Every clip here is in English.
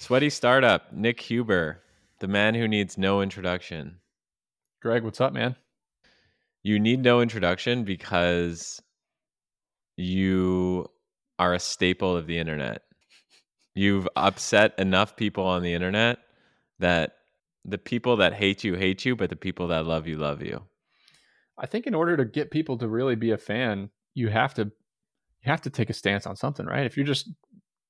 Sweaty startup, Nick Huber, the man who needs no introduction. Greg, what's up, man? You need no introduction because you are a staple of the internet. You've upset enough people on the internet that the people that hate you hate you, but the people that love you love you. I think in order to get people to really be a fan, you have to you have to take a stance on something, right? If you're just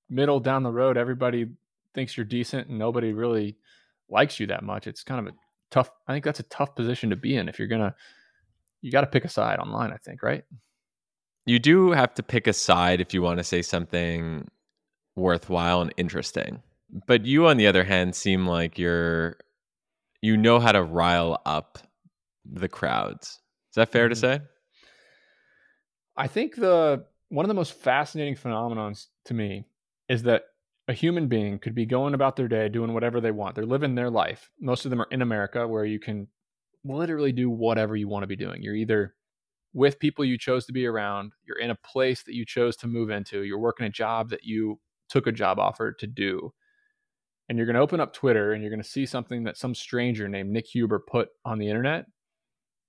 middle down the road, everybody thinks you're decent and nobody really likes you that much. It's kind of a tough I think that's a tough position to be in if you're to you got to pick a side online, I think, right? You do have to pick a side if you want to say something worthwhile and interesting. But you on the other hand seem like you're you know how to rile up the crowds. Is that fair to Mhm. say? I think the one of the most fascinating phenomenons to me is that a human being could be going about their day doing whatever they want. They're living their life. Most of them are in America where you can literally do whatever you want to be doing. You're either with people you chose to be around, you're in a place that you chose to move into, you're working a job that you took a job offer to do. And you're going to open up Twitter and you're going to see something that some stranger named Nick Huber put on the internet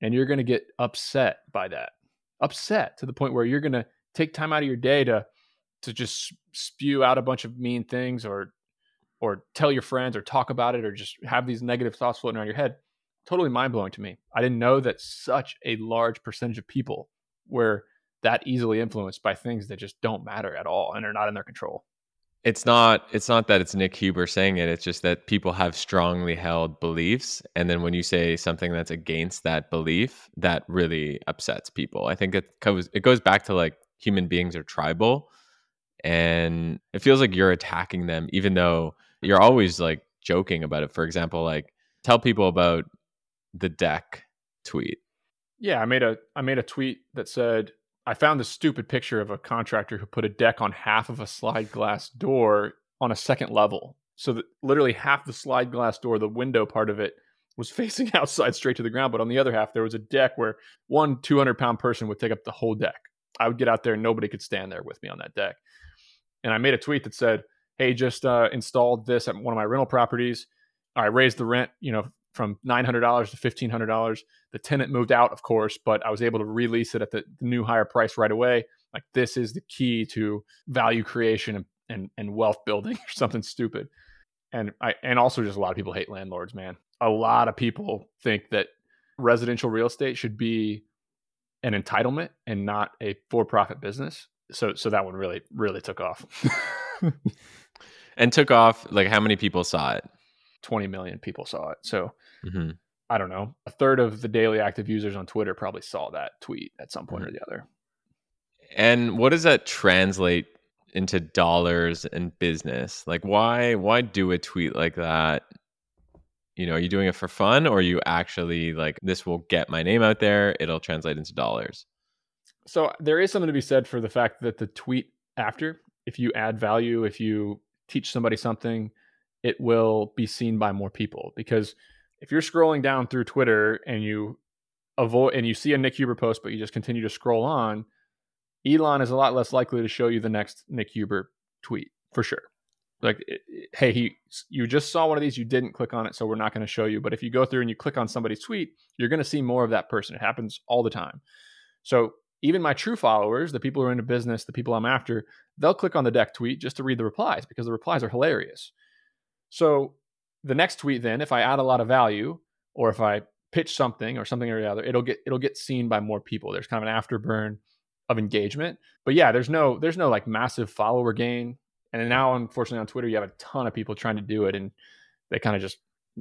and you're going to get upset by that upset to the point where you're going to take time out of your day to to just spew out a bunch of mean things or or tell your friends or talk about it or just have these negative thoughts floating around your head totally mind-blowing to me i didn't know that such a large percentage of people were that easily influenced by things that just don't matter at all and are not in their control It's not it's not that it's Nick Huber saying it, it's just that people have strongly held beliefs and then when you say something that's against that belief, that really upsets people. I think it goes it goes back to like human beings are tribal and it feels like you're attacking them even though you're always like joking about it. For example, like tell people about the deck tweet. Yeah, I made a I made a tweet that said I found this stupid picture of a contractor who put a deck on half of a slide glass door on a second level. So that literally half the slide glass door, the window part of it, was facing outside straight to the ground. But on the other half, there was a deck where one 200 pound person would take up the whole deck. I would get out there and nobody could stand there with me on that deck. And I made a tweet that said, Hey, just uh, installed this at one of my rental properties. I raised the rent, you know, from $900 to $1,500 the tenant moved out, of course, but I was able to release it at the, the new higher price right away. Like this is the key to value creation and, and, and wealth building or something stupid. And I and also just a lot of people hate landlords, man. A lot of people think that residential real estate should be an entitlement and not a for-profit business. So so that one really really took off. And took off like how many people saw it? 20 million people saw it. So hmm I don't know. A third of the daily active users on Twitter probably saw that tweet at some point Mhm. or the other. And what does that translate into dollars and business? Like why why do a tweet like that? You know, are you doing it for fun or are you actually like this will get my name out there, it'll translate into dollars? So uh, there is something to be said for the fact that the tweet after, if you add value, if you teach somebody something, it will be seen by more people. Because if you're scrolling down through Twitter and you avoid and you see a Nick Huber post, but you just continue to scroll on, Elon is a lot less likely to show you the next Nick Huber tweet for sure. Like, hey, he, you just saw one of these, you didn't click on it, so we're not going to show you. But if you go through and you click on somebody's tweet, you're going to see more of that person. It happens all the time. So even my true followers, the people who are into business, the people I'm after, they'll click on the deck tweet just to read the replies because the replies are hilarious. So the next tweet, then, if I add a lot of value or if I pitch something or something or the other, it'll get it'll get seen by more people. There's kind of an afterburn of engagement. But yeah, there's no there's no like massive follower gain. And now, unfortunately, on Twitter, you have a ton of people trying to do it, and they kind of just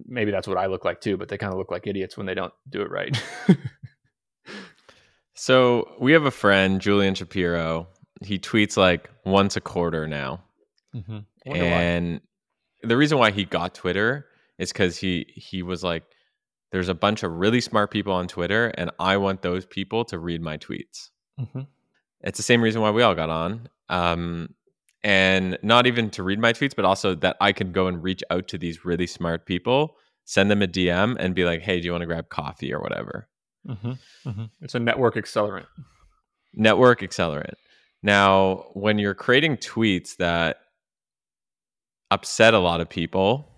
maybe that's what I look like too, but they kind of look like idiots when they don't do it right. So we have a friend, Julian Shapiro. He tweets like once a quarter now. mm-hmm. and the reason why he got Twitter is because he he was like, there's a bunch of really smart people on Twitter, and I want those people to read my tweets. mm-hmm. It's the same reason why we all got on. Um, and not even to read my tweets, but also that I can go and reach out to these really smart people, send them a DM, and be like, "Hey, do you want to grab coffee or whatever?" Mm-hmm. Mm-hmm. It's a network accelerant. Network accelerant. Now, when you're creating tweets that upset a lot of people,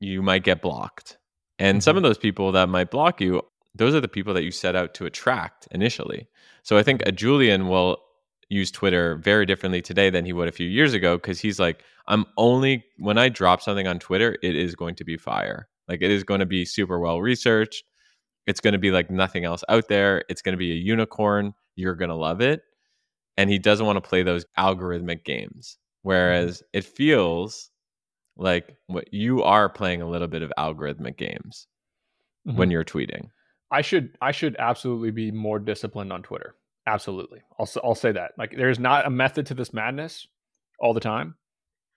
you might get blocked. And mm-hmm. some of those people that might block you, those are the people that you set out to attract initially. So I think a Julian will use Twitter very differently today than he would a few years ago because he's like, I'm only when I drop something on Twitter, it is going to be fire. Like it is going to be super well researched. It's going to be like nothing else out there. It's going to be a unicorn. You're going to love it. And he doesn't want to play those algorithmic games. Mm-hmm. Whereas it feels like what you are playing a little bit of algorithmic games mm-hmm. when you're tweeting. I should I should absolutely be more disciplined on Twitter. Absolutely. I'll I'll say that. Like there's not a method to this madness all the time.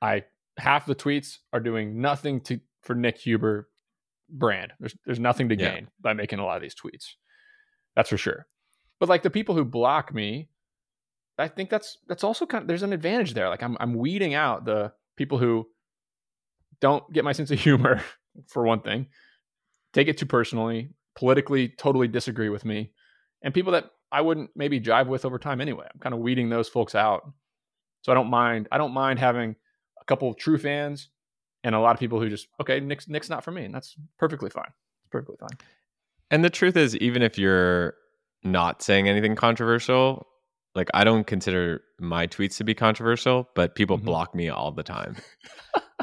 I half the tweets are doing nothing to for Nick Huber brand. There's there's nothing to gain yeah. by making a lot of these tweets. That's for sure. But like the people who block me, I think that's that's also kind of there's an advantage there. Like I'm I'm weeding out the people who don't get my sense of humor for one thing, take it too personally, politically totally disagree with me, and people that I wouldn't maybe jive with over time anyway. I'm kind of weeding those folks out. So I don't mind I don't mind having a couple of true fans and a lot of people who just okay nick's nick's not for me and that's perfectly fine. It's perfectly fine. And the truth is even if you're not saying anything controversial like i don't consider my tweets to be controversial but people mm-hmm. block me all the time.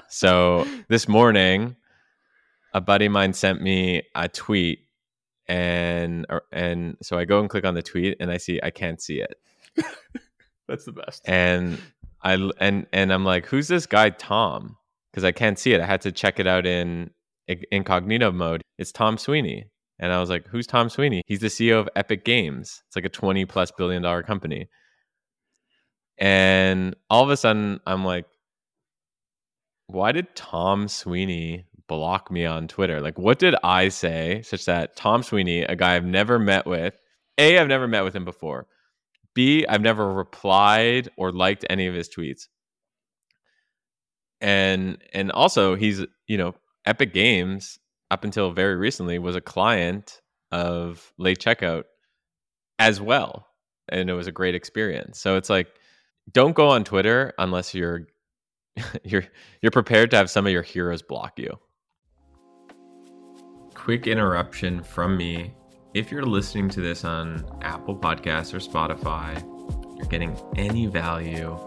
So this morning a buddy of mine sent me a tweet and and so i go and click on the tweet and i see i can't see it. That's the best. And i and and i'm like who's this guy tom because I can't see it. I had to check it out in incognito mode. It's Tom Sweeney. And I was like, who's Tom Sweeney? He's the CEO of Epic Games. It's like a 20 plus billion dollar company. And all of a sudden, I'm like, why did Tom Sweeney block me on Twitter? Like, what did I say such that Tom Sweeney, a guy I've never met with, A, I've never met with him before. B, I've never replied or liked any of his tweets and and also he's you know Epic Games up until very recently was a client of late checkout as well, and it was a great experience. So it's like don't go on Twitter unless you're you're you're prepared to have some of your heroes block you. Quick interruption from me. If you're listening to this on Apple Podcasts or Spotify, you're getting any value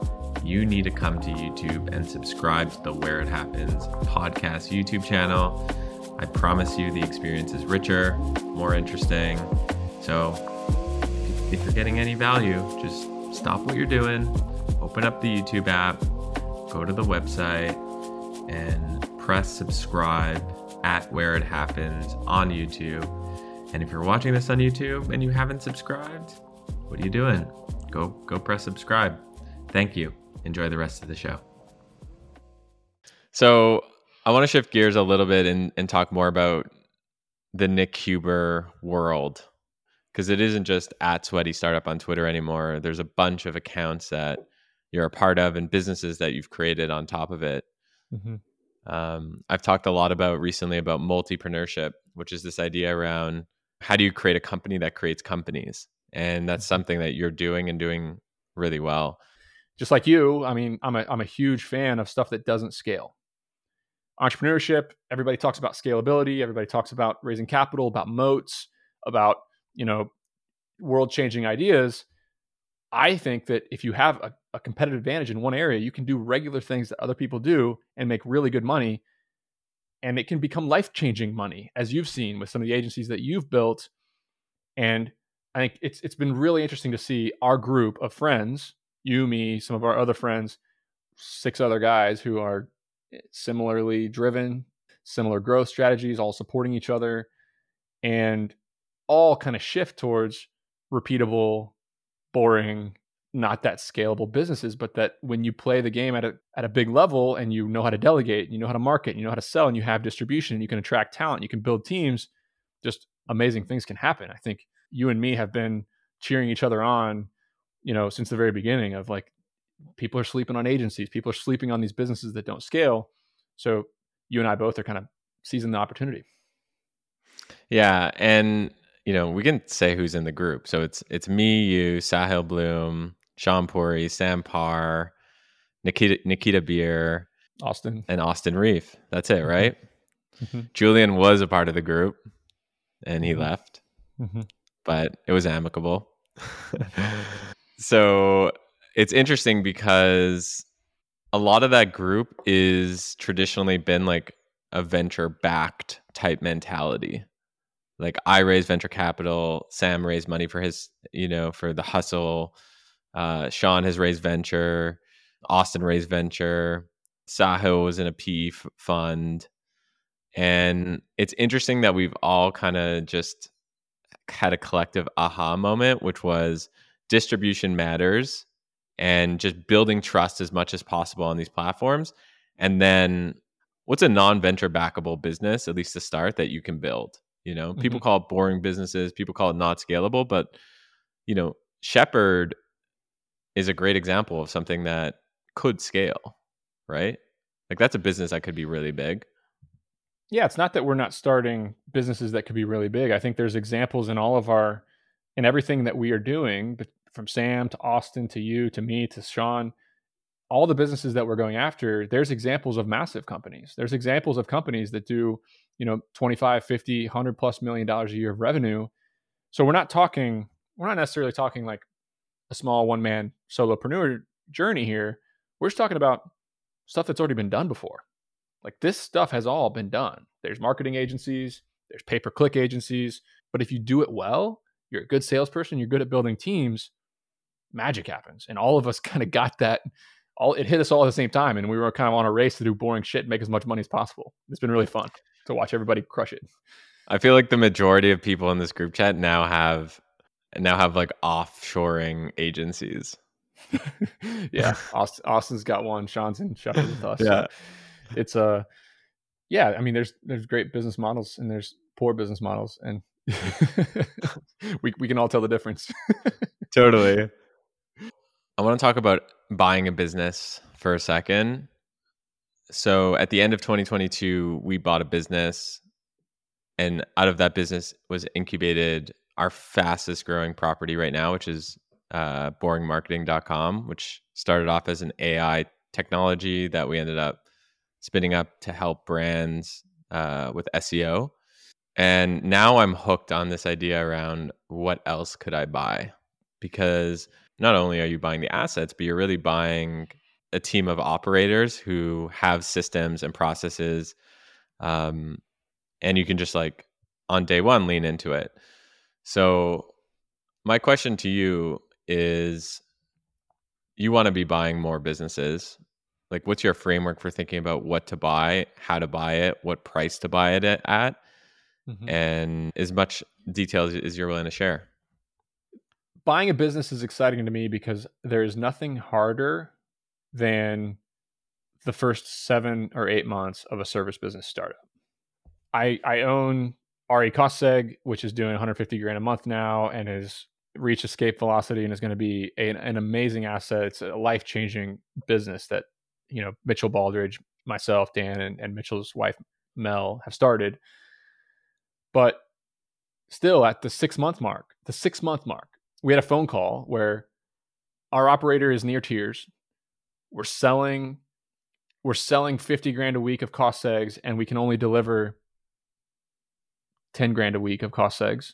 you need to come to YouTube and subscribe to the Where It Happens podcast YouTube channel. I promise you the experience is richer, more interesting. So if you're getting any value, just stop what you're doing, open up the YouTube app, go to the website, and press subscribe at Where It Happens on YouTube. And if you're watching this on YouTube and you haven't subscribed, what are you doing? Go go press subscribe. Thank you enjoy the rest of the show. So I want to shift gears a little bit and, and talk more about the Nick Huber world because it isn't just at Sweaty Startup on Twitter anymore. There's a bunch of accounts that you're a part of and businesses that you've created on top of it. Mm-hmm. Um, I've talked a lot about recently about multipreneurship, which is this idea around how do you create a company that creates companies, and that's mm-hmm. something that you're doing and doing really well just like you, I mean, I'm a I'm a huge fan of stuff that doesn't scale. Entrepreneurship, everybody talks about scalability, everybody talks about raising capital, about moats, about, you know, world-changing ideas. I think that if you have a, a competitive advantage in one area, you can do regular things that other people do and make really good money. And it can become life-changing money, as you've seen with some of the agencies that you've built. And I think it's it's been really interesting to see our group of friends you, me, some of our other friends, six other guys who are similarly driven, similar growth strategies, all supporting each other, and all kind of shift towards repeatable, boring, not that scalable businesses, but that when you play the game at a at a big level and you know how to delegate, you know how to market, you know how to sell, and you have distribution, you can attract talent, you can build teams, just amazing things can happen. I think you and me have been cheering each other on you know, since the very beginning of like people are sleeping on agencies, people are sleeping on these businesses that don't scale. So you and I both are kind of seizing the opportunity. Yeah, and you know, we can say who's in the group. So it's it's me, you, Sahil Bloom, Sean Puri, Sam Parr, Nikita Nikita Bier, Austin. and Austin Rief. That's it, right? Mhm. Julian was a part of the group and he Mhm. left, but it was amicable. so it's interesting because a lot of that group is traditionally been like a venture backed type mentality. Like I raised venture capital, Sam raised money for his, you know, for the hustle. Uh, Sean has raised venture, Austin raised venture, Sahil was in a PE f- fund. And it's interesting that we've all kind of just had a collective aha moment, which was distribution matters and just building trust as much as possible on these platforms. And then what's a non venture backable business, at least to start, that you can build? You know, mm-hmm. people call it boring businesses, people call it not scalable, but, you know, Shepherd is a great example of something that could scale, right? Like that's a business that could be really big. yeah, it's not that we're not starting businesses that could be really big. I think there's examples in all of our in everything that we are doing, from Sam to Austin to you to me to Sean, all the businesses that we're going after, there's examples of massive companies. There's examples of companies that do, you know, 25, 50, 100 plus million dollars a year of revenue. So we're not talking we're not necessarily talking like a small one man solopreneur journey here. We're just talking about stuff that's already been done before. Like this stuff has all been done. There's marketing agencies, there's pay per click agencies, but if you do it well, you're a good salesperson, you're good at building teams, magic happens. And all of us kind of got that. All it hit us all at the same time, and we were kind of on a race to do boring shit and make as much money as possible. It's been really fun to watch everybody crush it. I feel like the majority of people in this group chat now have now have like offshoring agencies. yeah, Austin, Austin's got one. Sean's in Shepherd with us. Yeah. So it's a uh, yeah. I mean, there's there's great business models and there's poor business models, and we we can all tell the difference. Totally. I want to talk about buying a business for a second. So at the end of 2022, we bought a business, and out of that business was incubated our fastest growing property right now, which is uh, boringmarketing.com, which started off as an AI technology that we ended up spinning up to help brands uh, with SEO. And now I'm hooked on this idea around what else could I buy? Because not only are you buying the assets, but you're really buying a team of operators who have systems and processes. Um, and you can just like on day one lean into it. So, my question to you is you want to be buying more businesses. Like, what's your framework for thinking about what to buy, how to buy it, what price to buy it at, Mhm. and as much detail as you're willing to share? Buying a business is exciting to me because there is nothing harder than the first seven or eight months of a service business startup. I I own RE Costseg, which is doing 150 grand a month now and has reached escape velocity and is going to be an, an amazing asset. It's a life changing business that you know Mitchell Baldridge, myself, Dan, and, and Mitchell's wife Mel have started. But still, at the six month mark, the six month mark, we had a phone call where our operator is near tears. We're selling, we're selling 50 grand a week of cost segs, and we can only deliver 10 grand a week of cost segs.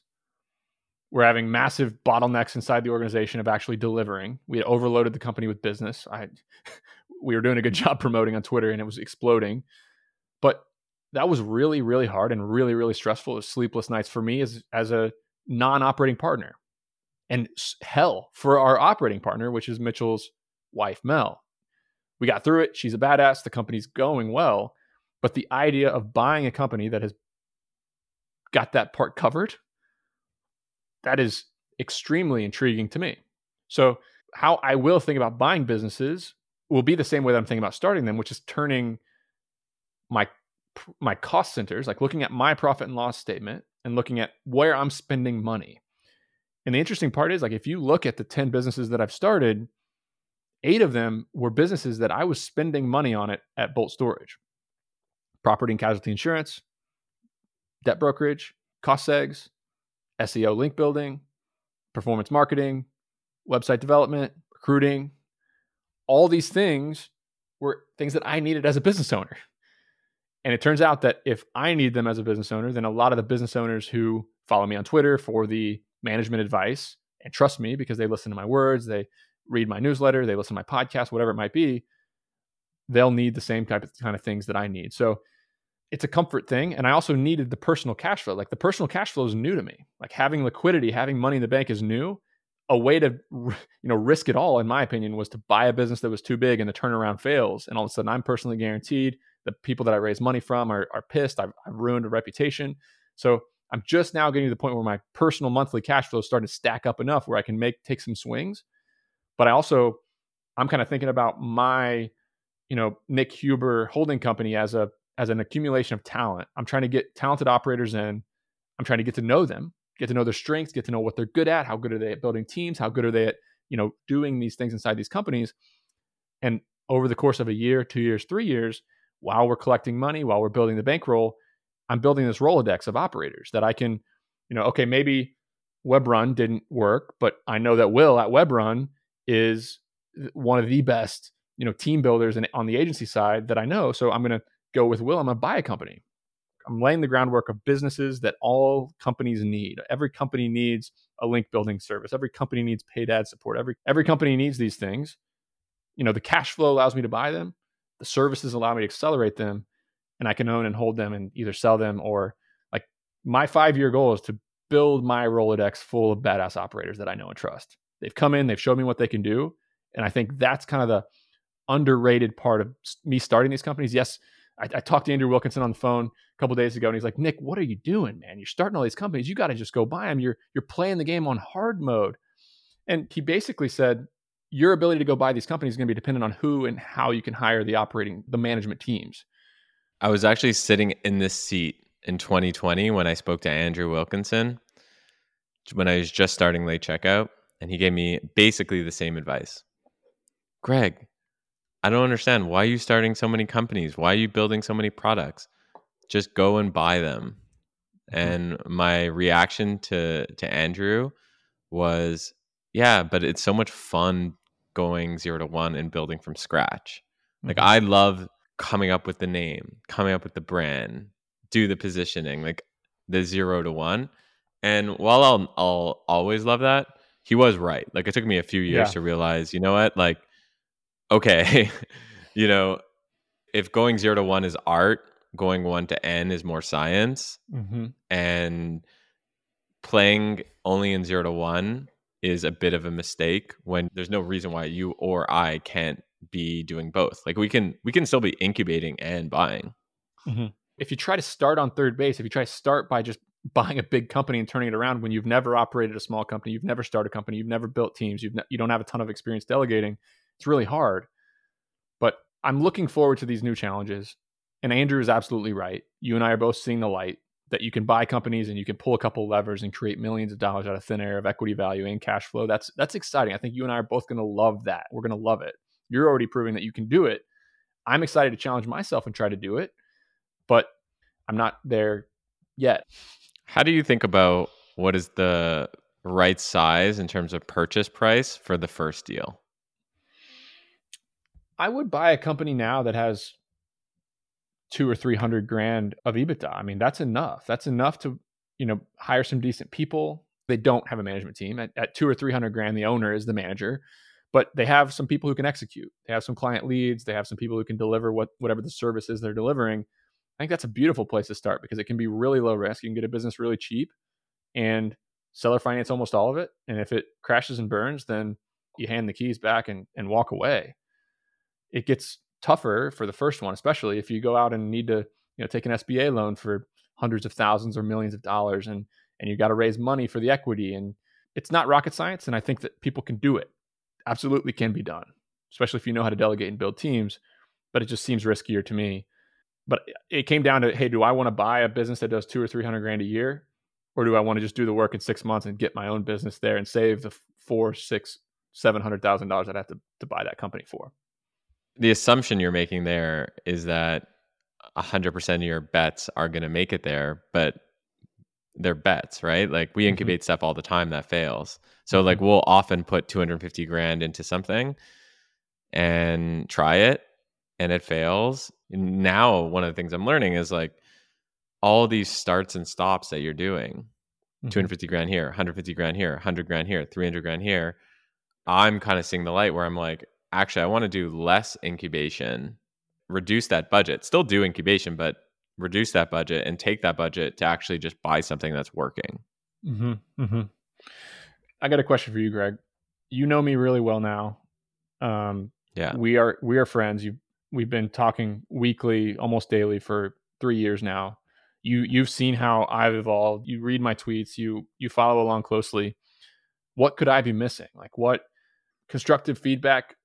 We're having massive bottlenecks inside the organization of actually delivering. We had overloaded the company with business. I we were doing a good job promoting on Twitter and it was exploding. That was really, really hard and really, really stressful. Sleepless nights for me as as a non-operating partner. And hell for our operating partner, which is Mitchell's wife, Mel. We got through it. She's a badass. The company's going well. But the idea of buying a company that has got that part covered, that is extremely intriguing to me. So, how I will think about buying businesses will be the same way that I'm thinking about starting them, which is turning my my cost centers, like looking at my profit and loss statement and looking at where I'm spending money. And the interesting part is like if you look at the 10 businesses that I've started, 8 of them were businesses that I was spending money on it at Bolt Storage. Property and casualty insurance, debt brokerage, cost segs, SEO link building, performance marketing, website development, recruiting, all these things were things that I needed as a business owner. And it turns out that if I need them as a business owner, then a lot of the business owners who follow me on Twitter for the management advice and trust me because they listen to my words, they read my newsletter, they listen to my podcast, whatever it might be, they'll need the same type of kind of things that I need. So it's a comfort thing. And I also needed the personal cash flow. Like the personal cash flow is new to me. Like having liquidity, having money in the bank is new. A way to you know risk it all, in my opinion, was to buy a business that was too big and the turnaround fails. And all of a sudden I'm personally guaranteed. The people that I raise money from are, are pissed. I've, I've ruined a reputation. So I'm just now getting to the point where my personal monthly cash flow is starting to stack up enough where I can make take some swings. But I also I'm kind of thinking about my, you know, Nick Huber holding company as a as an accumulation of talent. I'm trying to get talented operators in. I'm trying to get to know them, get to know their strengths, get to know what they're good at, how good are they at building teams, how good are they at, you know, doing these things inside these companies. And over the course of a year, 2 years, 3 years, while we're collecting money, while we're building the bankroll, I'm building this Rolodex of operators that I can, you know, okay, maybe WebRun didn't work, but I know that Will at WebRun is one of the best, you know, team builders and on the agency side that I know. So I'm going to go with Will. I'm going to buy a company. I'm laying the groundwork of businesses that all companies need. Every company needs a link building service. Every company needs paid ad support. Every every company needs these things. You know, the cash flow allows me to buy them. The services allow me to accelerate them and I can own and hold them and either sell them or like my five year goal is to build my Rolodex full of badass operators that I know and trust. They've come in, they've showed me what they can do. And I think that's kind of the underrated part of me starting these companies. Yes, I, I talked to Andrew Wilkinson on the phone a couple days ago, and he's like, "Nick, what are you doing, man? You're starting all these companies. You got to just go buy them. You're you're playing the game on hard mode." And he basically said, "Your ability to go buy these companies is going to be dependent on who and how you can hire the operating the management teams." I was actually sitting in this seat in 2020 when I spoke to Andrew Wilkinson when I was just starting late checkout, and he gave me basically the same advice. Greg, I don't understand. Why are you starting so many companies? Why are you building so many products? Just go and buy them. And my reaction to to Andrew was, yeah, but it's so much fun going zero to one and building from scratch. Like mm-hmm. I love coming up with the name, coming up with the brand, do the positioning, like the zero to one. And while I'll I'll always love that, he was right. Like it took me a few years yeah. to realize, you know what? Like, okay, you know, if going zero to one is art, going one to n is more science, mm-hmm. and playing only in zero to one is a bit of a mistake when there's no reason why you or I can't be doing both. Like we can we can still be incubating and buying. Mm-hmm. If you try to start on third base, if you try to start by just buying a big company and turning it around when you've never operated a small company, you've never started a company, you've never built teams, you've ne- you don't have a ton of experience delegating, it's really hard. But I'm looking forward to these new challenges. And Andrew is absolutely right. You and I are both seeing the light that you can buy companies and you can pull a couple levers and create millions of dollars out of thin air of equity value and cash flow. That's that's exciting. I think you and I are both going to love that. We're going to love it. You're already proving that you can do it. I'm excited to challenge myself and try to do it, but I'm not there yet. How do you think about what is the right size in terms of purchase price for the first deal? I would buy a company now that has two or three hundred grand of EBITDA. I mean, that's enough. That's enough to, you know, hire some decent people. They don't have a management team. At, at two or three hundred grand, the owner is the manager but they have some people who can execute. They have some client leads. They have some people who can deliver what whatever the service is they're delivering. I think that's a beautiful place to start because it can be really low risk. You can get a business really cheap and seller finance almost all of it. And if it crashes and burns, then you hand the keys back and, and walk away. It gets tougher for the first one, especially if you go out and need to, you know, take an SBA loan for hundreds of thousands or millions of dollars and and you got to raise money for the equity and it's not rocket science and I think that people can do it absolutely can be done, especially if you know how to delegate and build teams. But it just seems riskier to me. But it came down to, hey, do I want to buy a business that does two or three hundred grand a year, or do I want to just do the work in six months and get my own business there and save the four, six, seven hundred thousand dollars I'd have to to buy that company for? The assumption you're making there is that hundred percent of your bets are going to make it there, but they're bets, right? Like we mm-hmm. incubate mm-hmm. stuff all the time that fails. So like mm-hmm. we'll often put 250 grand into something and try it and it fails. Now, one of the things I'm learning is like all these starts and stops that you're doing mm-hmm. 250 grand here, 150 grand here, 100 grand here, 300 grand here. I'm kind of seeing the light where I'm like, actually, I want to do less incubation, reduce that budget, still do incubation, but reduce that budget and take that budget to actually just buy something that's working. Mm-hmm. Mm-hmm. I got a question for you, Greg. You know me really well now. Um, yeah, we are we are friends. You we've been talking weekly, almost daily for three years now. You you've seen how I've evolved. You read my tweets. You you follow along closely. What could I be missing? Like what constructive feedback?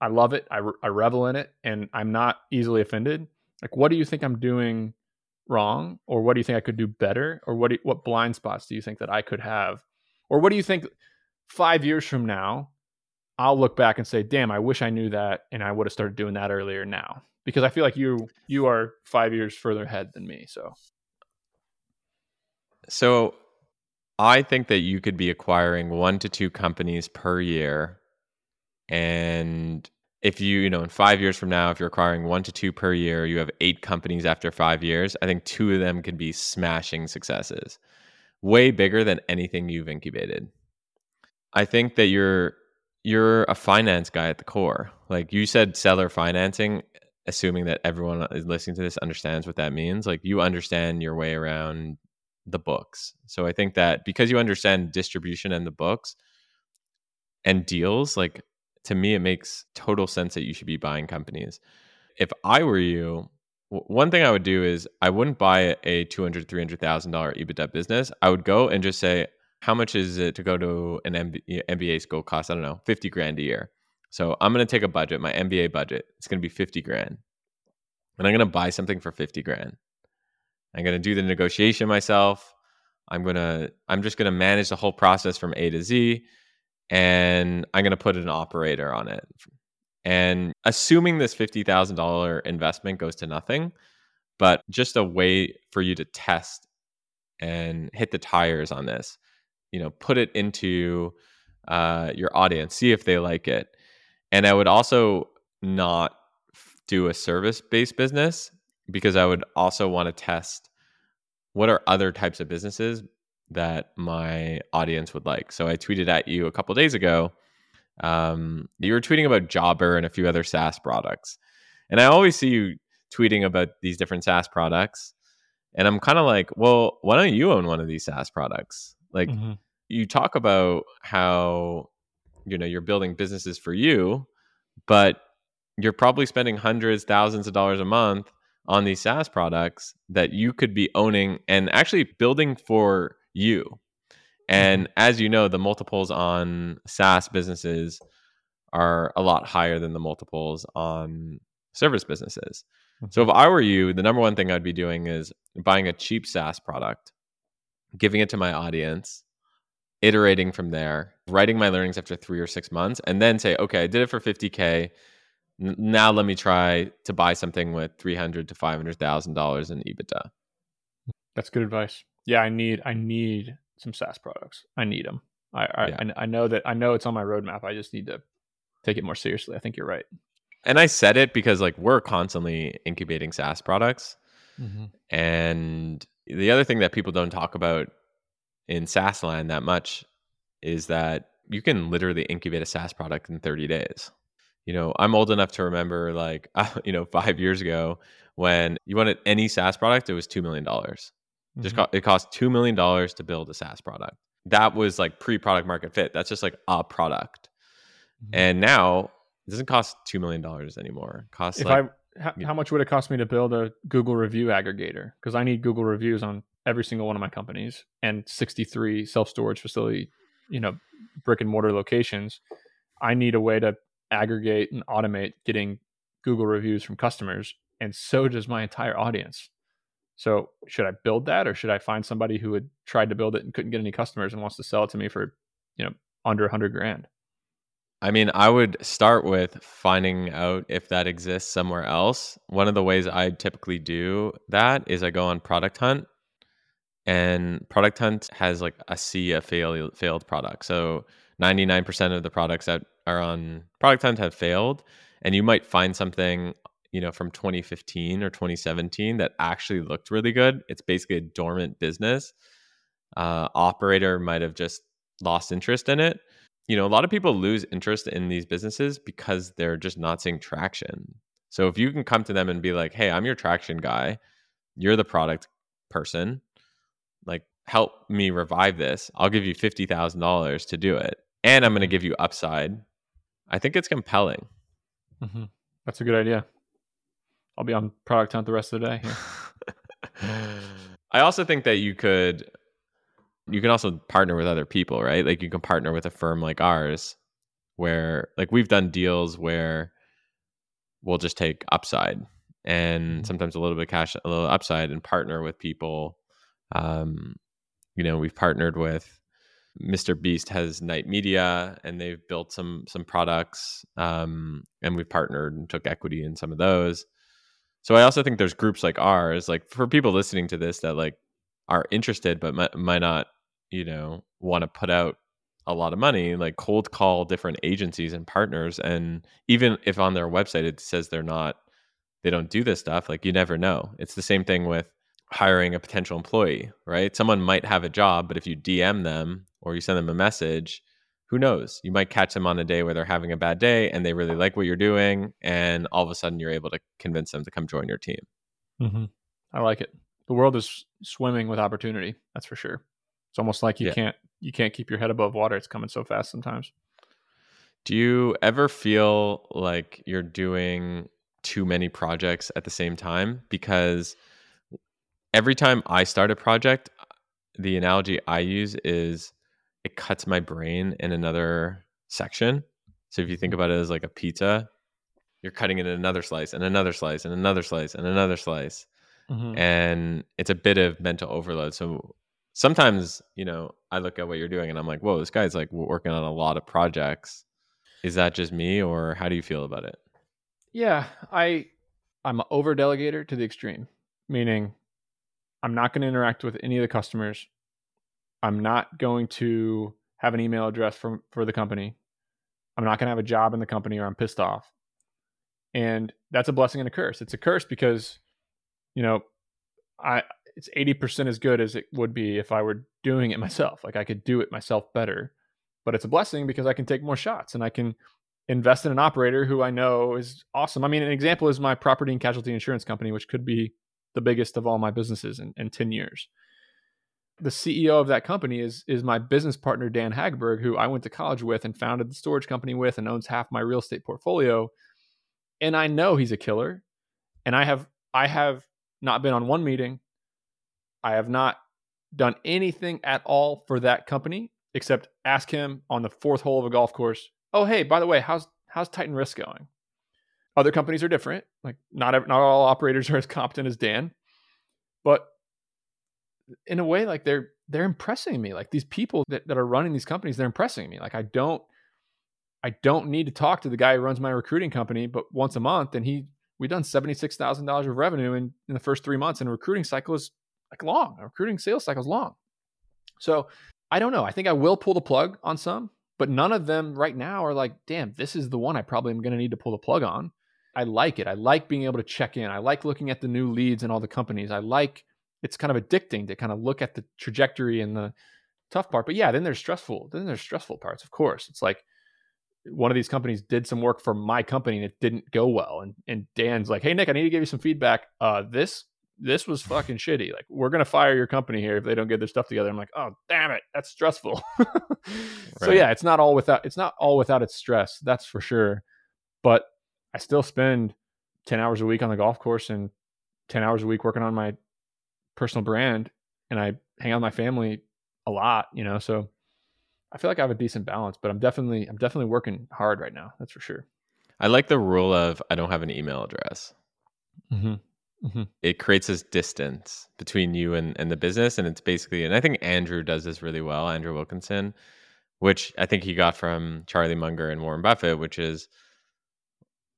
I love it. I, I revel in it, and I'm not easily offended. Like, what do you think I'm doing wrong, or what do you think I could do better, or what do, what blind spots do you think that I could have, or what do you think five years from now I'll look back and say, "Damn, I wish I knew that, and I would have started doing that earlier." Now, because I feel like you you are five years further ahead than me. So, so I think that you could be acquiring one to two companies per year, and if you you know in five years from now, if you're acquiring one to two per year, you have eight companies after five years. I think two of them could be smashing successes, way bigger than anything you've incubated. I think that you're you're a finance guy at the core. Like you said, seller financing, assuming that everyone is listening to this understands what that means. Like you understand your way around the books. So I think that because you understand distribution and the books and deals, like to me, it makes total sense that you should be buying companies. If I were you, one thing I would do is I wouldn't buy a $200,000, $300,000 EBITDA business. I would go and just say, how much is it to go to an MBA school cost? I don't know, 50 grand a year. So I'm going to take a budget, my MBA budget. It's going to be 50 grand. And I'm going to buy something for 50 grand. I'm going to do the negotiation myself. I'm going to I'm just going to manage the whole process from A to Z and I'm going to put an operator on it. And assuming this $50,000 investment goes to nothing, but just a way for you to test and hit the tires on this you know put it into uh, your audience see if they like it and i would also not do a service based business because i would also want to test what are other types of businesses that my audience would like. So i tweeted at you a couple days ago um, you were tweeting about jobber and a few other saas products. And i always see you tweeting about these different saas products. And i'm kind of like well why don't you own one of these saas products? Like mm-hmm. you talk about how you know you're building businesses for you, but you're probably spending hundreds, thousands of dollars a month on these SaaS products that you could be owning and actually building for you. And mm-hmm. as you know, the multiples on SaaS businesses are a lot higher than the multiples on service businesses. So if mm-hmm. I were you, the number one thing I'd be doing is buying a cheap SaaS product giving it to my audience, iterating from there, writing my learnings after three or six months, and then say, okay, I did it for 50K. now let me try to buy something with 300 to $500,000 in EBITDA. That's good advice. Yeah, I need, I need some SaaS products. I need them. I, I, yeah. I know that I know it's on my roadmap. I just need to take it more seriously. I think you're right. And I said it because like we're constantly incubating SaaS products. Mm-hmm. And the other thing that people don't talk about in SaaS land that much is that you can literally incubate a SaaS product in 30 days. You know, I'm old enough to remember like, uh, you know, five years ago when you wanted any SaaS product, it was $2 million. Mm-hmm. Just co- it cost $2 million to build a SaaS product. That was like pre product market fit. That's just like a product. Mm-hmm. And now it doesn't cost $2 million anymore. It costs if like, I how, how much would it cost me to build a Google review aggregator? Because I need Google reviews on every single one of my companies and 63 self storage facility, you know, brick and mortar locations. I need a way to aggregate and automate getting Google reviews from customers, and so does my entire audience. So, should I build that, or should I find somebody who had tried to build it and couldn't get any customers and wants to sell it to me for, you know, under a hundred grand? I mean, I would start with finding out if that exists somewhere else. One of the ways I typically do that is I go on Product Hunt, and Product Hunt has like a sea of failed failed products. So 99% of the products that are on Product Hunt have failed, and you might find something you know, from 2015 or 2017 that actually looked really good. It's basically a dormant business. Uh, operator might have just lost interest in it. You know, a lot of people lose interest in these businesses because they're just not seeing traction. So if you can come to them and be like, "Hey, I'm your traction guy. You're the product person. Like, help me revive this. I'll give you fifty thousand dollars to do it, and I'm going to give you upside." I think it's compelling. Mm-hmm. That's a good idea. I'll be on product hunt the rest of the day. I also think that you could you can also partner with other people, right? Like you can partner with a firm like ours where like we've done deals where we'll just take upside and mm-hmm. sometimes a little bit of cash, a little upside and partner with people. Um, you know, we've partnered with Mr. Beast has Night Media and they've built some some products. Um, and we've partnered and took equity in some of those. So I also think there's groups like ours, like for people listening to this that like are interested but might, might not, you know, want to put out a lot of money, like cold call different agencies and partners. And even if on their website it says they're not, they don't do this stuff, like you never know. It's the same thing with hiring a potential employee, right? Someone might have a job, but if you DM them or you send them a message, who knows? You might catch them on a day where they're having a bad day and they really like what you're doing. And all of a sudden you're able to convince them to come join your team. Mm-hmm. I like it. The world is swimming with opportunity. That's for sure. It's almost like you yeah. can't you can't keep your head above water. It's coming so fast sometimes. Do you ever feel like you're doing too many projects at the same time? Because every time I start a project, the analogy I use is it cuts my brain in another section. So if you think about it as like a pizza, you're cutting it in another slice and another slice and another slice and another slice. Mm-hmm. And it's a bit of mental overload. So sometimes, you know, I look at what you're doing and I'm like, whoa, this guy's like working on a lot of projects. Is that just me or how do you feel about it? Yeah, I I'm an over delegator to the extreme, meaning I'm not going to interact with any of the customers. I'm not going to have an email address for, for the company. I'm not going to have a job in the company or I'm pissed off. And that's a blessing and a curse. It's a curse because, you know, I it's 80% as good as it would be if I were doing it myself. Like I could do it myself better. But it's a blessing because I can take more shots and I can invest in an operator who I know is awesome. I mean, an example is my property and casualty insurance company, which could be the biggest of all my businesses in, in 10 years. The CEO of that company is is my business partner Dan Hagberg, who I went to college with and founded the storage company with and owns half my real estate portfolio. And I know he's a killer. And I have I have not been on one meeting. I have not done anything at all for that company except ask him on the fourth hole of a golf course, "Oh, hey, by the way, how's how's Titan Risk going?" Other companies are different. Like not not all operators are as competent as Dan, but in a way, like they're they're impressing me. Like these people that, that are running these companies, they're impressing me. Like I don't I don't need to talk to the guy who runs my recruiting company, but once a month, and he we've done seventy six thousand dollars of revenue in, in the first three months, and a recruiting cycle is like long. A recruiting sales cycle is long. So I don't know. I think I will pull the plug on some, but none of them right now are like, damn, this is the one I probably am going to need to pull the plug on. I like it. I like being able to check in. I like looking at the new leads and all the companies. I like it's kind of addicting to kind of look at the trajectory and the tough part. But yeah, then there's stressful. Then there's stressful parts, of course. It's like one of these companies did some work for my company and it didn't go well. And and Dan's like, hey Nick, I need to give you some feedback. Uh this this was fucking shitty. Like, we're gonna fire your company here if they don't get their stuff together. I'm like, oh damn it, that's stressful. right. So yeah, it's not all without it's not all without its stress, that's for sure. But I still spend 10 hours a week on the golf course and 10 hours a week working on my personal brand and I hang out with my family a lot, you know. So I feel like I have a decent balance, but I'm definitely I'm definitely working hard right now. That's for sure. I like the rule of I don't have an email address. Mm-hmm. Mm-hmm. It creates this distance between you and, and the business. And it's basically, and I think Andrew does this really well, Andrew Wilkinson, which I think he got from Charlie Munger and Warren Buffett, which is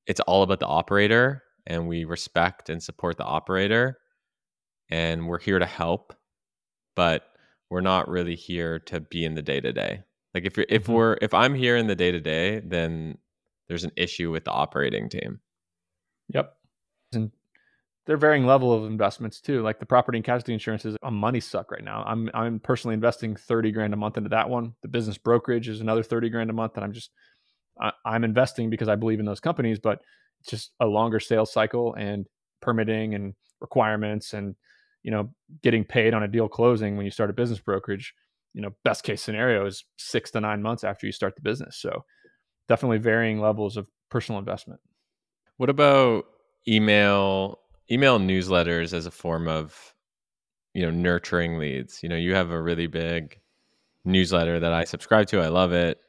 it's all about the operator and we respect and support the operator and we're here to help but we're not really here to be in the day to day like if you're if mm-hmm. we're if i'm here in the day to day then there's an issue with the operating team yep And they're varying level of investments too. Like the property and casualty insurance is a money suck right now. I'm I'm personally investing 30 grand a month into that one. The business brokerage is another 30 grand a month and I'm just I, I'm investing because I believe in those companies, but it's just a longer sales cycle and permitting and requirements and you know getting paid on a deal closing when you start a business brokerage you know best case scenario is six to nine months after you start the business. So definitely varying levels of personal investment. What about email email newsletters as a form of you know nurturing leads? You know you have a really big newsletter that i subscribe to. I love it.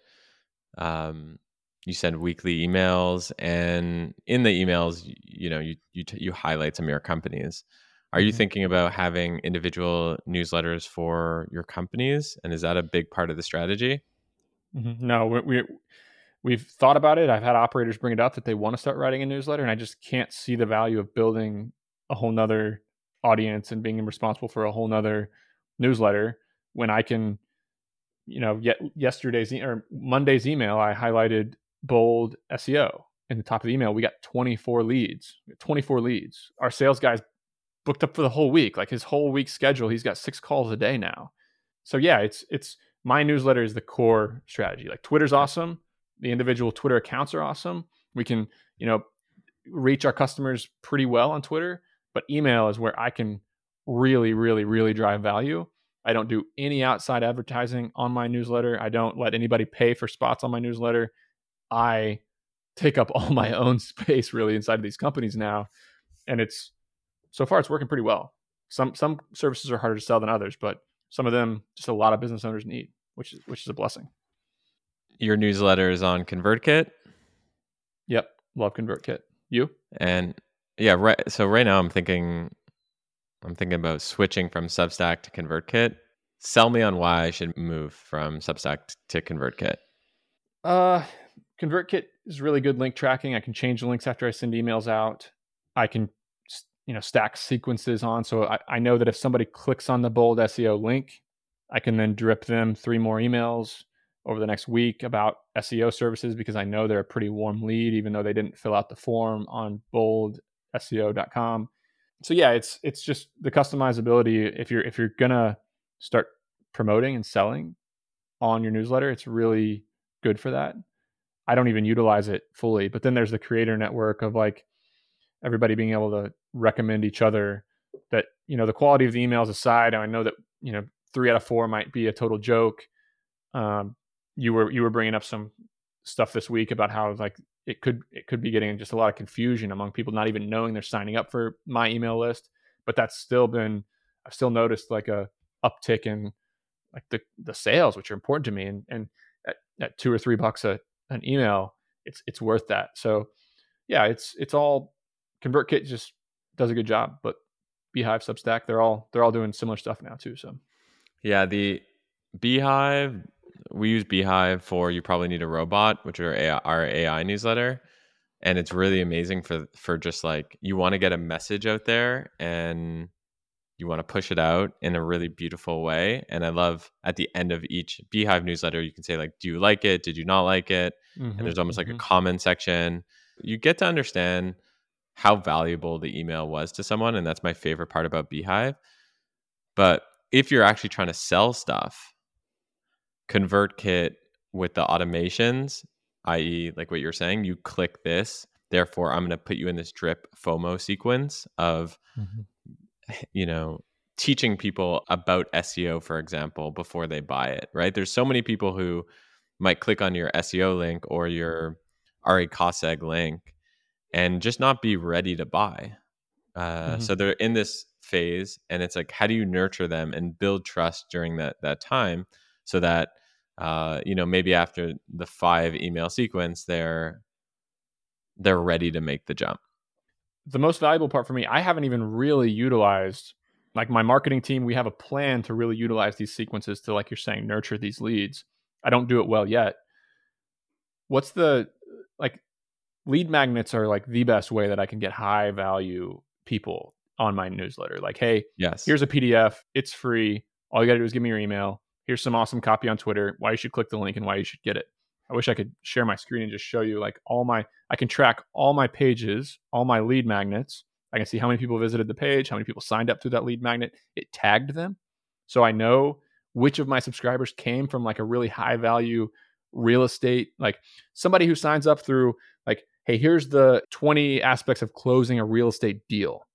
Um, you send weekly emails and in the emails you know you you, you highlight some of your companies are you mm-hmm. thinking about having individual newsletters for your companies and is that a big part of the strategy mm-hmm. no we, we we've thought about it i've had operators bring it up that they want to start writing a newsletter and i just can't see the value of building a whole nother audience and being responsible for a whole nother newsletter when i can you know yet yesterday's or monday's email i highlighted bold SEO in the top of the email, we got 24 leads. 24 leads. Our sales guys booked up for the whole week, like his whole week schedule. He's got six calls a day now. So yeah, it's it's my newsletter is the core strategy. Like Twitter's awesome. The individual Twitter accounts are awesome. We can, you know, reach our customers pretty well on Twitter, but email is where I can really, really, really drive value. I don't do any outside advertising on my newsletter. I don't let anybody pay for spots on my newsletter. I take up all my own space really inside of these companies now. And it's so far it's working pretty well. Some some services are harder to sell than others, but some of them just a lot of business owners need, which is which is a blessing. Your newsletter is on ConvertKit. Yep, love ConvertKit. You? And yeah, right. So right now I'm thinking, I'm thinking about switching from Substack to ConvertKit. Sell me on why I should move from Substack to ConvertKit. Uh, ConvertKit is really good link tracking. I can change the links after I send emails out. I can you know stack sequences on so I, I know that if somebody clicks on the bold SEO link, I can then drip them three more emails over the next week about SEO services because I know they're a pretty warm lead, even though they didn't fill out the form on boldseo.com. So yeah, it's it's just the customizability. If you're if you're gonna start promoting and selling on your newsletter, it's really good for that. I don't even utilize it fully. But then there's the creator network of like everybody being able to recommend each other that, you know, the quality of the emails aside, I know that, you know, three out of four might be a total joke. Um, you were, you were bringing up some stuff this week about how like it could, it could be getting just a lot of confusion among people not even knowing they're signing up for my email list. But that's still been, I've still noticed like a uptick in like the, the sales, which are important to me. And, and at, at two or three bucks a, an email, it's it's worth that. So yeah, it's it's all ConvertKit just does a good job, but beehiiv, Substack, they're all they're all doing similar stuff now too. So yeah, the beehiiv we use beehiiv for you probably need a robot, which are AI, our AI newsletter, and it's really amazing for for just like you want to get a message out there and you want to push it out in a really beautiful way. And I love at the end of each beehiiv newsletter, you can say like, "Do you like it? Did you not like it?" Mm-hmm, and there's almost mm-hmm. like a mm-hmm. comment section. You get to understand how valuable the email was to someone, and that's my favorite part about beehiiv. But if you're actually trying to sell stuff, ConvertKit with the automations, i.e., like what you're saying, you click this. Therefore, I'm going to put you in this drip FOMO sequence of mm-hmm you know, teaching people about SEO, for example, before they buy it, right? There's so many people who might click on your SEO link or your Ari Koseg link and just not be ready to buy. Uh, mm-hmm. So they're in this phase, and it's like, how do you nurture them and build trust during that that time, so that uh, you know maybe after the five email sequence, they're they're ready to make the jump the most valuable part for me, I haven't even really utilized like my marketing team, we have a plan to really utilize these sequences to, like you're saying, nurture these leads. I don't do it well yet. What's the like lead magnets are like the best way that I can get high value people on my newsletter. Like, hey, yes, here's a PDF, it's free. All you gotta do is give me your email. Here's some awesome copy on Twitter, why you should click the link and why you should get it. I wish I could share my screen and just show you like all my I can track all my pages, all my lead magnets, I can see how many people visited the page, how many people signed up through that lead magnet. It tagged them. So I know which of my subscribers came from like a really high value real estate, like somebody who signs up through hey, here's the 20 aspects of closing a real estate deal.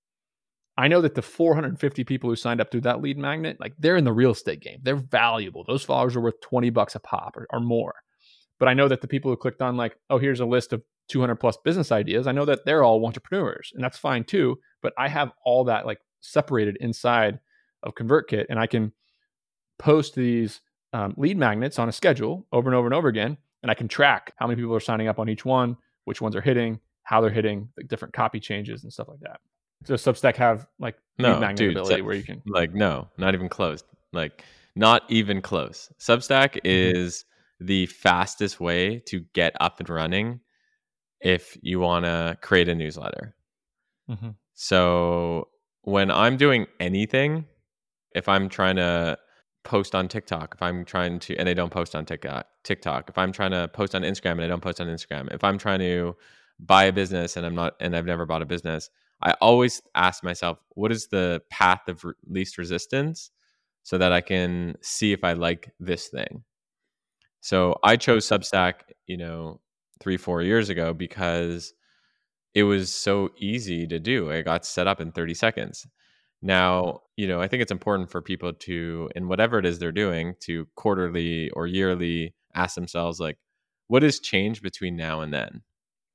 I know that the 450 people who signed up through that lead magnet, like they're in the real estate game. They're valuable. Those followers are worth 20 bucks a pop or, or more. But I know that the people who clicked on like, oh, here's a list of 200 plus business ideas, I know that they're all entrepreneurs and that's fine too. But I have all that like separated inside of ConvertKit and I can post these um, lead magnets on a schedule over and over and over again. And I can track how many people are signing up on each one, which ones are hitting, how they're hitting, the different copy changes and stuff like that. Does Substack have like no, dude, ability where you can Like, no, not even close. Like, not even close. Substack is the fastest way to get up and running if you want to create a newsletter. Mhm. So when I'm doing anything, if I'm trying to post on TikTok, if I'm trying to, and I don't post on TikTok, uh, TikTok, if I'm trying to post on Instagram and I don't post on Instagram, if I'm trying to buy a business and I'm not, and I've never bought a business, I always ask myself, what is the path of re- least resistance so that I can see if I like this thing. So I chose Substack, you know, three, four years ago because it was so easy to do. I got set up in 30 seconds. Now, you know, I think it's important for people to, in whatever it is they're doing, to quarterly or yearly ask themselves, like, what has changed between now and then?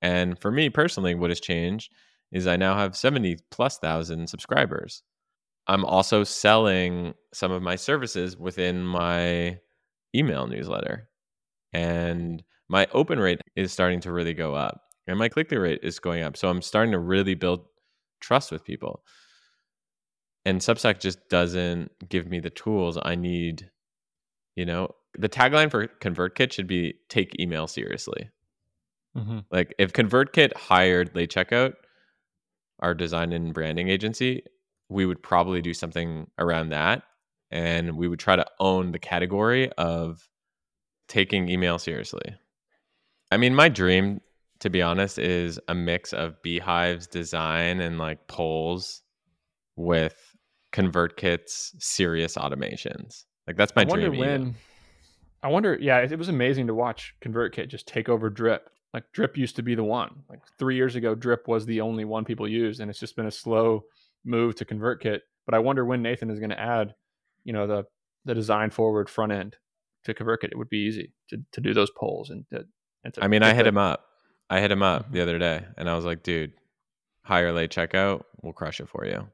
And for me personally, what has changed is I now have 70 plus thousand subscribers. I'm also selling some of my services within my email newsletter. And my open rate is starting to really go up. And my click through rate is going up. So I'm starting to really build trust with people. And Substack just doesn't give me the tools I need. You know, the tagline for ConvertKit should be take email seriously. Mhm. Like if ConvertKit hired Late Checkout, our design and branding agency, we would probably do something around that. And we would try to own the category of taking email seriously. I mean, my dream, to be honest, is a mix of beehiiv's design and like polls with ConvertKit's serious automations. Like that's my I wonder dream. email. when. I wonder. Yeah, it, it was amazing to watch ConvertKit just take over Drip. Like Drip used to be the one. Like three years ago, Drip was the only one people used, and it's just been a slow move to ConvertKit. But I wonder when Nathan is going to add, you know, the the design forward front end to ConvertKit. It would be easy to, to do those polls and to, and to I mean, I hit the- him up. I hit him up Mhm. the other day and I was like, dude, hire late checkout. We'll crush it for you.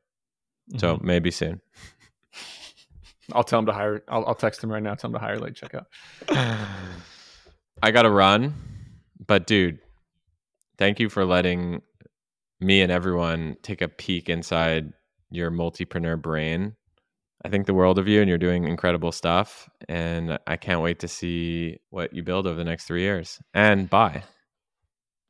So Mhm. maybe soon. I'll tell him to hire. I'll, I'll text him right now. Tell him to hire late checkout. I got to run. But dude, thank you for letting me and everyone take a peek inside your multipreneur brain. I think the world of you and you're doing incredible stuff. And I can't wait to see what you build over the next three years. And bye.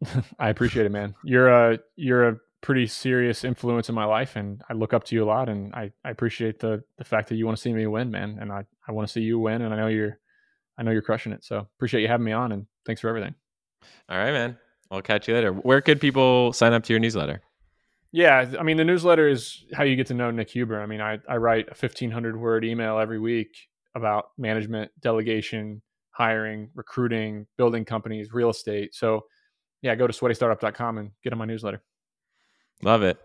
I appreciate it, man. You're a you're a pretty serious influence in my life, and I look up to you a lot. And I, I appreciate the the fact that you want to see me win, man. And I, I want to see you win, and I know you're I know you're crushing it. So appreciate you having me on, and thanks for everything. All right, man. I'll catch you later. Where could people sign up to your newsletter? Yeah, I mean the newsletter is how you get to know Nick Huber. I mean, I I write a fifteen hundred word email every week about management, delegation, hiring, recruiting, building companies, real estate. So yeah, go to sweatystartup.com and get on my newsletter. Love it.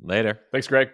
Later. Thanks, Greg.